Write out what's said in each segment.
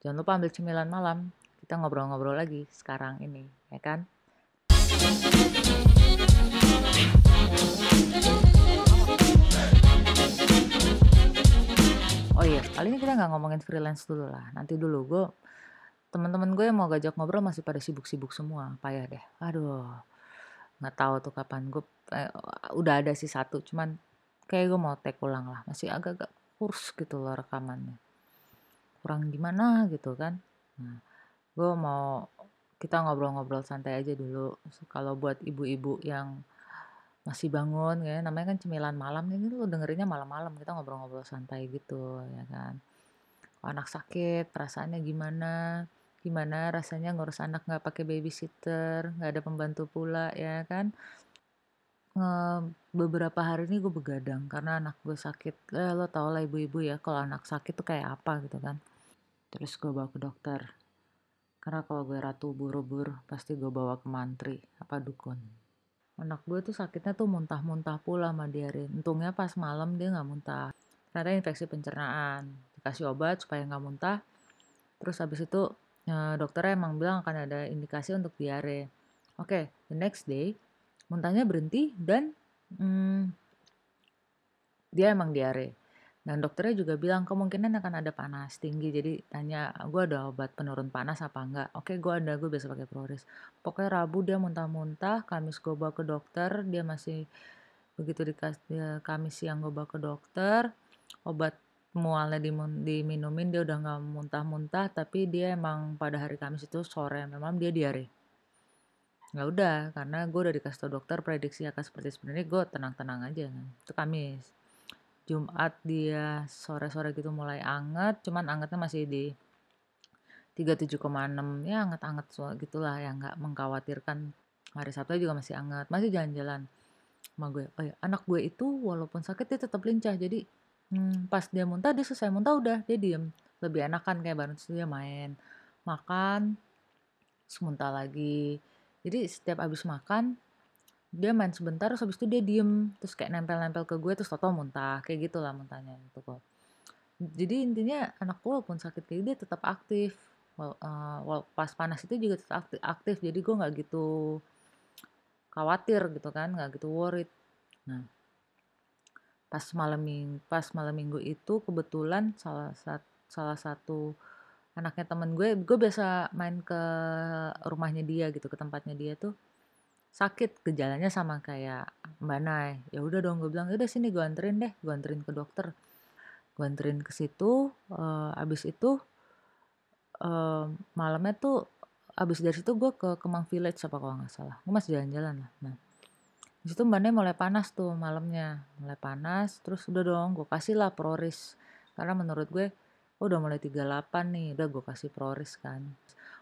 Jangan lupa ambil cemilan malam. Kita ngobrol-ngobrol lagi sekarang ini, ya kan? Oh iya, kali ini kita nggak ngomongin freelance dulu lah. Nanti dulu gue teman-teman gue yang mau gajak ngobrol masih pada sibuk-sibuk semua, payah deh. Aduh, nggak tahu tuh kapan gue eh, udah ada sih satu, cuman kayak gue mau take ulang lah. Masih agak-agak kurs gitu loh rekamannya. Kurang gimana gitu kan. Nah, gue mau kita ngobrol-ngobrol santai aja dulu. Kalau buat ibu-ibu yang masih bangun ya namanya kan cemilan malam ini lu dengerinnya malam-malam kita ngobrol-ngobrol santai gitu ya kan. Anak sakit perasaannya gimana? Gimana rasanya ngurus anak nggak pakai babysitter nggak ada pembantu pula ya kan? Beberapa hari ini gue begadang karena anak gue sakit. Eh, lo tau lah ibu-ibu ya kalau anak sakit tuh kayak apa gitu kan terus gue bawa ke dokter karena kalau gue ratu buru-buru pasti gue bawa ke mantri apa dukun anak gue tuh sakitnya tuh muntah-muntah pula sama diare. Untungnya pas malam dia nggak muntah. Ternyata infeksi pencernaan. Dikasih obat supaya nggak muntah. Terus habis itu ya, dokternya emang bilang akan ada indikasi untuk diare. Oke, okay, the next day muntahnya berhenti dan hmm, dia emang diare. Dan dokternya juga bilang kemungkinan akan ada panas tinggi. Jadi tanya, gue ada obat penurun panas apa enggak? Oke, gue ada, gue biasa pakai Proris. Pokoknya Rabu dia muntah-muntah, Kamis gue bawa ke dokter, dia masih begitu dikasih ya, Kamis siang gue bawa ke dokter, obat mualnya diminumin dia udah nggak muntah-muntah, tapi dia emang pada hari Kamis itu sore memang dia diare. Nggak udah, karena gue udah dikasih tau dokter prediksi akan seperti sebenarnya gue tenang-tenang aja kan. Itu Kamis. Jumat dia sore-sore gitu mulai anget, cuman angetnya masih di 37,6 ya anget-anget gitulah yang nggak mengkhawatirkan. Hari Sabtu juga masih anget masih jalan-jalan sama gue. Oh ya, anak gue itu walaupun sakit dia tetap lincah jadi hmm, pas dia muntah dia selesai muntah udah dia diem. Lebih enak kan kayak baru dia main makan semuntah lagi. Jadi setiap habis makan dia main sebentar terus habis itu dia diem. Terus kayak nempel-nempel ke gue terus toto muntah. Kayak gitulah muntahnya itu kok. Jadi intinya anak gue walaupun sakit kayak dia tetap aktif. Well, uh, pas panas itu juga tetap aktif, aktif. Jadi gue nggak gitu khawatir gitu kan nggak gitu worried. Nah pas malam minggu pas malam minggu itu kebetulan salah satu salah satu anaknya temen gue gue biasa main ke rumahnya dia gitu ke tempatnya dia tuh sakit gejalanya sama kayak Mbak Nay ya udah dong gue bilang ya udah sini gue anterin deh gue anterin ke dokter. Gue anterin ke situ uh, abis itu uh, malamnya tuh abis dari situ gue ke Kemang Village apa kalau nggak salah. Gue masih jalan-jalan lah. Nah di situ mbak Nay mulai panas tuh malamnya. Mulai panas terus udah dong gue kasih lah proris. Karena menurut gue oh, udah mulai 38 nih udah gue kasih proris kan.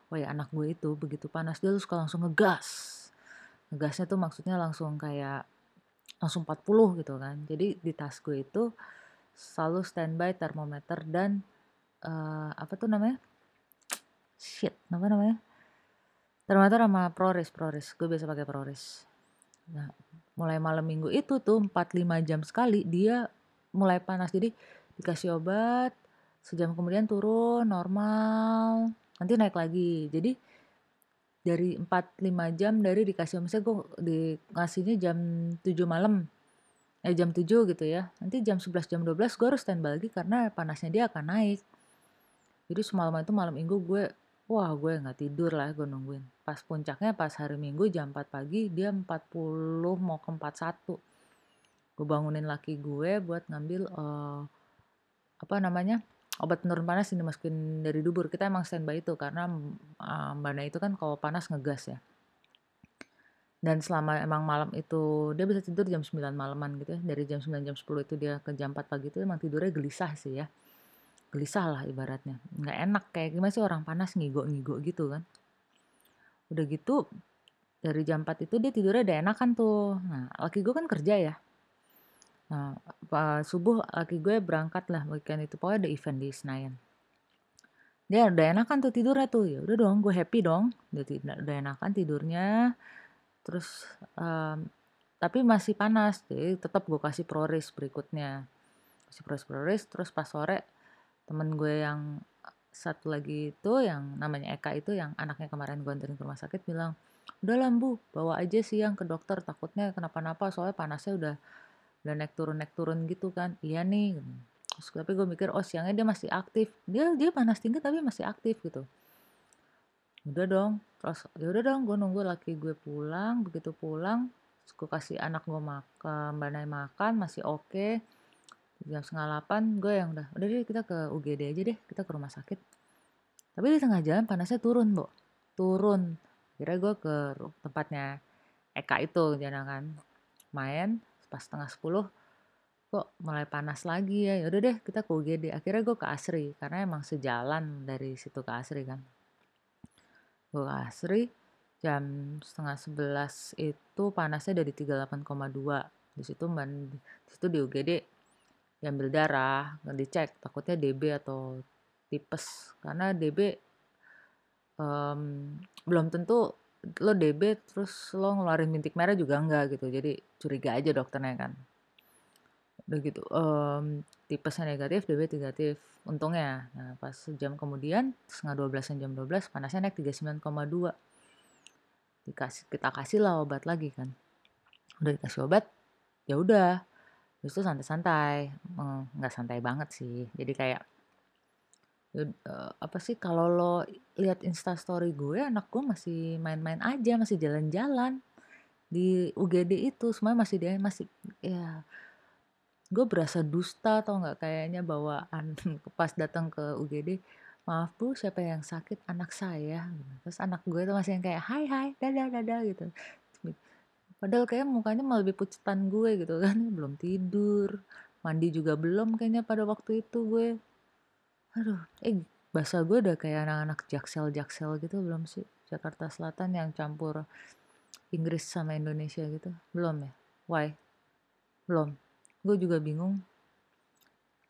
Oh ya anak gue itu begitu panas dia tuh suka langsung ngegas ngegasnya tuh maksudnya langsung kayak langsung 40 gitu kan. Jadi di tas gue itu selalu standby termometer dan uh, apa tuh namanya? Shit apa namanya? Termometer sama proris proris gue biasa pakai proris nah mulai malam minggu itu tuh 4-5 jam sekali dia mulai panas. Jadi dikasih obat sejam kemudian turun normal nanti naik lagi. Jadi dari 4-5 jam dari dikasih misalnya gue dikasihnya jam 7 malam eh jam 7 gitu ya. Nanti jam 11 jam 12 gue harus standby lagi karena panasnya dia akan naik. Jadi semalam itu malam minggu gue wah gue nggak tidur lah gue nungguin. Pas puncaknya pas hari minggu jam 4 pagi dia 40 mau ke 41 gue bangunin laki gue buat ngambil uh, apa namanya obat penurun panas ini dimasukin dari dubur. Kita emang standby itu karena uh, mbak itu kan kalau panas ngegas ya. Dan selama emang malam itu dia bisa tidur jam 9 malaman gitu ya. Dari jam 9 jam 10 itu dia ke jam 4 pagi itu emang tidurnya gelisah sih ya. Gelisah lah ibaratnya. Nggak enak kayak gimana sih orang panas ngigo-ngigo gitu kan. Udah gitu dari jam 4 itu dia tidurnya udah enakan tuh. Nah laki gue kan kerja ya Nah, pas subuh laki gue berangkat lah weekend itu. Pokoknya ada event di Senayan. Dia udah enakan tuh tidurnya tuh. Ya udah dong gue happy dong. Udah, udah enakan tidurnya. Terus um, tapi masih panas. Jadi tetap gue kasih proris berikutnya. Kasih proris proris terus pas sore temen gue yang satu lagi itu yang namanya Eka itu yang anaknya kemarin gue anterin ke rumah sakit bilang udah lambu bawa aja siang ke dokter. Takutnya kenapa-napa soalnya panasnya udah udah naik turun naik turun gitu kan. Iya nih terus tapi gue mikir oh siangnya dia masih aktif. Dia dia panas tinggi tapi masih aktif gitu. Udah dong. Terus ya udah dong gue nunggu laki gue pulang. Begitu pulang gue kasih anak gue makan mbak Nay makan masih oke. Okay. jam setengah delapan gue yang udah udah deh kita ke UGD aja deh kita ke rumah sakit. Tapi di tengah jalan panasnya turun bu turun. Kira gue ke tempatnya Eka itu jangan kan. Main pas setengah sepuluh kok mulai panas lagi ya yaudah deh kita ke UGD akhirnya gue ke Asri karena emang sejalan dari situ ke Asri kan. Gue ke Asri jam setengah sebelas itu panasnya dari 38,2 di situ man di situ di UGD diambil darah dicek takutnya DB atau tipes. Karena DB um, belum tentu lo DB terus lo ngeluarin bintik merah juga enggak gitu. Jadi curiga aja dokternya kan. Udah gitu um, tipesnya negatif DB negatif untungnya. Nah pas jam kemudian setengah 12 jam 12 panasnya naik 39,2 dikasih kita kasih lah obat lagi kan. Udah dikasih obat ya udah. Terus itu santai-santai. Nggak santai banget sih. Jadi kayak uh, apa sih kalau lo lihat instastory gue anak gue masih main-main aja masih jalan-jalan di UGD itu semuanya masih dia masih ya gue berasa dusta atau nggak kayaknya bawaan pas datang ke UGD maaf bu siapa yang sakit? Anak saya. Terus anak gue itu masih yang kayak hai hai dadah dadah gitu. Padahal kayak mukanya malah lebih pucetan gue gitu kan belum tidur mandi juga belum kayaknya pada waktu itu gue aduh eh bahasa gue udah kayak anak-anak jaksel jaksel gitu belum sih? Jakarta Selatan yang campur Inggris sama Indonesia gitu? Belum ya? Why? Belum. Gue juga bingung.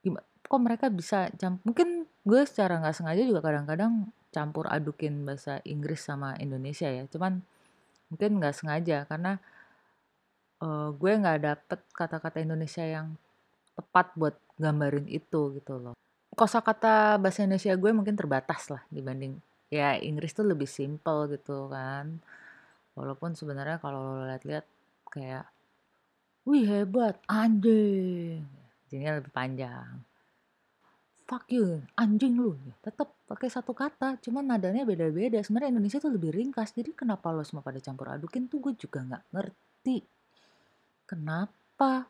Gimana kok mereka bisa camp mungkin gue secara nggak sengaja juga kadang-kadang campur adukin bahasa Inggris sama Indonesia ya. Cuman mungkin nggak sengaja karena uh, gue nggak dapet kata-kata Indonesia yang tepat buat gambarin itu gitu loh kosakata bahasa Indonesia gue mungkin terbatas lah dibanding ya Inggris tuh lebih simple gitu kan walaupun sebenarnya kalau lo lihat-lihat kayak Wih hebat, anjing. Jadinya lebih panjang. Fuck you, anjing lu. Tetap pakai satu kata, cuman nadanya beda-beda. Sebenarnya Indonesia tuh lebih ringkas, jadi kenapa lo semua pada campur adukin tuh gue juga nggak ngerti. Kenapa?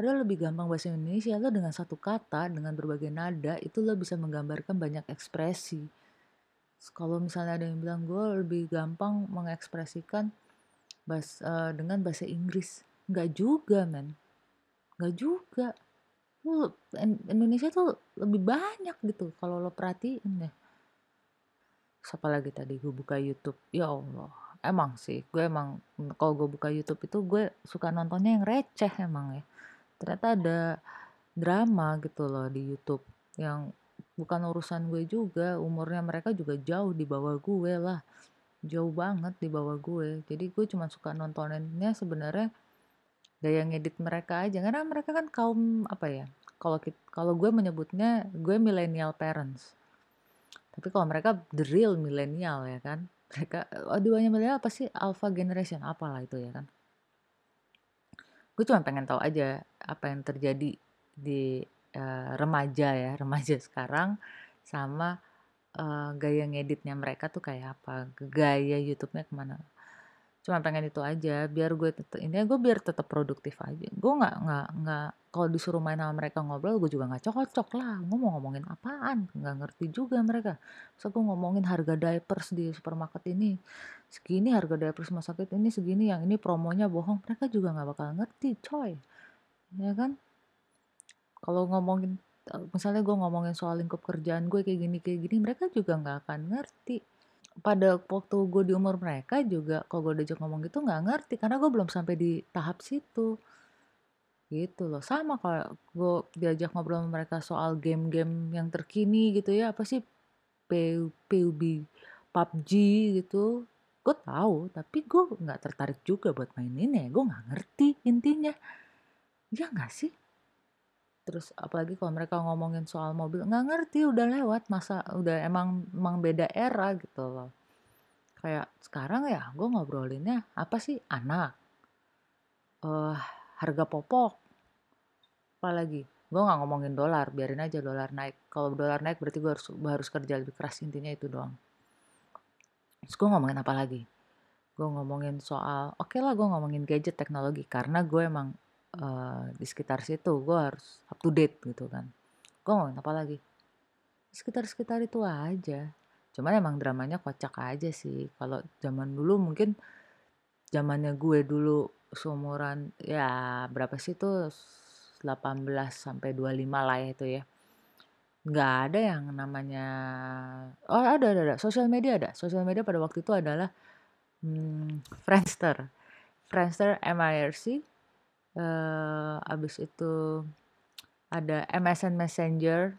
Padahal lebih gampang bahasa Indonesia lo dengan satu kata, dengan berbagai nada, itu lo bisa menggambarkan banyak ekspresi. Kalau misalnya ada yang bilang gue lebih gampang mengekspresikan bahasa, uh, dengan bahasa Inggris Nggak juga men. Nggak juga. Lu, Indonesia tuh lebih banyak gitu kalau lo perhatiin deh. Siapa lagi tadi gue buka YouTube. Ya Allah. Emang sih, gue emang kalau gue buka YouTube itu gue suka nontonnya yang receh emang ya. Ternyata ada drama gitu loh di YouTube yang bukan urusan gue juga, umurnya mereka juga jauh di bawah gue lah. Jauh banget di bawah gue. Jadi gue cuma suka nontoninnya sebenarnya gaya ngedit mereka aja karena mereka kan kaum apa ya kalau kalau gue menyebutnya gue millennial parents tapi kalau mereka the real millennial ya kan mereka oh duanya millennial apa sih alpha generation apalah itu ya kan gue cuma pengen tahu aja apa yang terjadi di uh, remaja ya remaja sekarang sama uh, gaya ngeditnya mereka tuh kayak apa gaya YouTube-nya ke mana Cuma pengen itu aja, biar gue ini gue biar tetap produktif aja. Gue nggak nggak nggak kalau disuruh main sama mereka ngobrol, gue juga nggak cocok lah. Gue mau ngomongin apaan? Nggak ngerti juga mereka. so gue ngomongin harga diapers di supermarket ini, segini harga diapers rumah sakit ini segini, yang ini promonya bohong, mereka juga nggak bakal ngerti, coy. Ya kan? Kalau ngomongin misalnya gue ngomongin soal lingkup kerjaan gue kayak gini kayak gini, mereka juga nggak akan ngerti. Pada waktu gue di umur mereka juga kalau gue diajak ngomong gitu nggak ngerti karena gue belum sampai di tahap situ. Gitu loh. Sama kalau gue diajak ngobrol sama mereka soal game-game yang terkini gitu ya apa sih? PUB PUBG gitu. Gue tahu tapi gue nggak tertarik juga buat mainin ya. Gue nggak ngerti intinya ya nggak sih? Terus apalagi kalau mereka ngomongin soal mobil nggak ngerti udah lewat masa udah emang emang beda era gitu loh. Kayak sekarang ya gue ngobrolinnya apa sih? Anak. Uh, harga popok. Apalagi gue nggak ngomongin dolar biarin aja dolar naik. Kalau dolar naik berarti gue harus harus kerja lebih keras intinya itu doang. Terus gue ngomongin apa lagi? Gue ngomongin soal oke okay lah gue ngomongin gadget teknologi karena gue emang uh, di sekitar situ gue harus up to date gitu kan. Gue ngomongin apa lagi? Sekitar-sekitar itu aja. Cuman emang dramanya kocak aja sih. Kalau zaman dulu mungkin zamannya gue dulu seumuran ya berapa sih tuh 18 sampai 25 lah ya itu ya. Nggak ada yang namanya oh ada ada ada. Sosial media ada. Sosial media pada waktu itu adalah hmm, Friendster. Friendster MIRC uh, abis itu ada MSN Messenger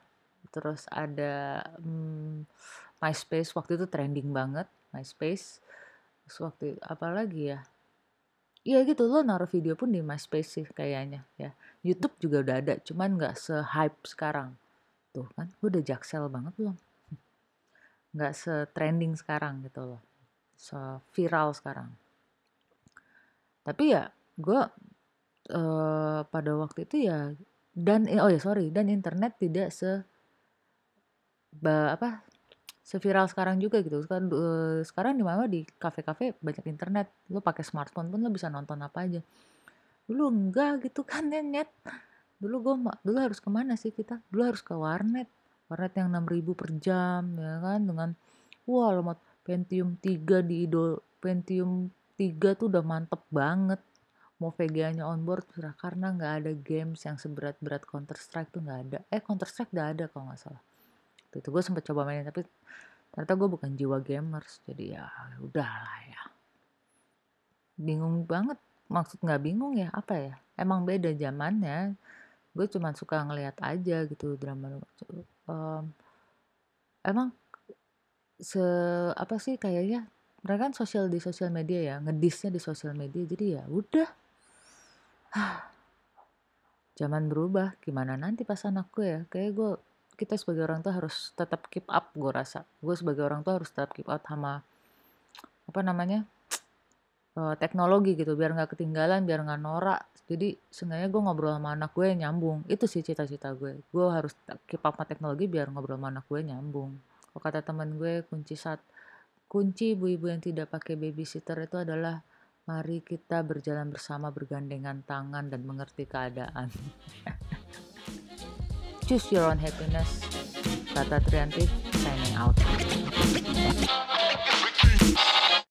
terus ada um, MySpace. Waktu itu trending banget MySpace. Terus waktu apa lagi ya? Iya gitu lo naruh video pun di MySpace sih kayaknya ya. YouTube juga udah ada cuman nggak se-hype sekarang. Tuh kan gue udah jaksel banget belum? Nggak se-trending sekarang gitu loh. Se-viral sekarang. Tapi ya gue uh, pada waktu itu ya dan oh ya sorry dan internet tidak se ba, apa seviral sekarang juga gitu. Sekarang uh, sekarang di mana di kafe-kafe banyak internet. Lu pakai smartphone pun lu bisa nonton apa aja. Dulu enggak gitu kan ya net dulu gue dulu harus ke mana sih kita? Dulu harus ke warnet. Warnet yang 6000 per jam ya kan dengan wah lemot Pentium 3 di Ido Pentium 3 tuh udah mantep banget mau VGA-nya onboard surah karena nggak ada games yang seberat-berat Counter Strike tuh nggak ada. Eh Counter Strike udah ada kalau nggak salah. Itu gue sempet coba mainin tapi ternyata gue bukan jiwa gamers jadi ya udahlah ya. Bingung banget. Maksud nggak bingung ya apa ya? Emang beda zamannya. Gue cuma suka ngelihat aja gitu drama um, emang se apa sih kayaknya mereka kan sosial di sosial media ya ngedisnya di sosial media jadi ya udah Zaman berubah, gimana nanti pas anakku ya? Kayak gue kita sebagai orang tua harus tetap keep up gue rasa. Gue sebagai orang tua harus tetap keep up sama apa namanya? Uh, teknologi gitu biar nggak ketinggalan, biar nggak norak. Jadi sebenarnya gue ngobrol sama anak gue nyambung. Itu sih cita-cita gue. Gue harus keep up sama teknologi biar ngobrol sama anak gue nyambung. Kalau kata teman gue kunci saat kunci ibu-ibu yang tidak pakai babysitter itu adalah Mari kita berjalan bersama bergandengan tangan dan mengerti keadaan. Choose your own happiness. Tata Trianti signing out.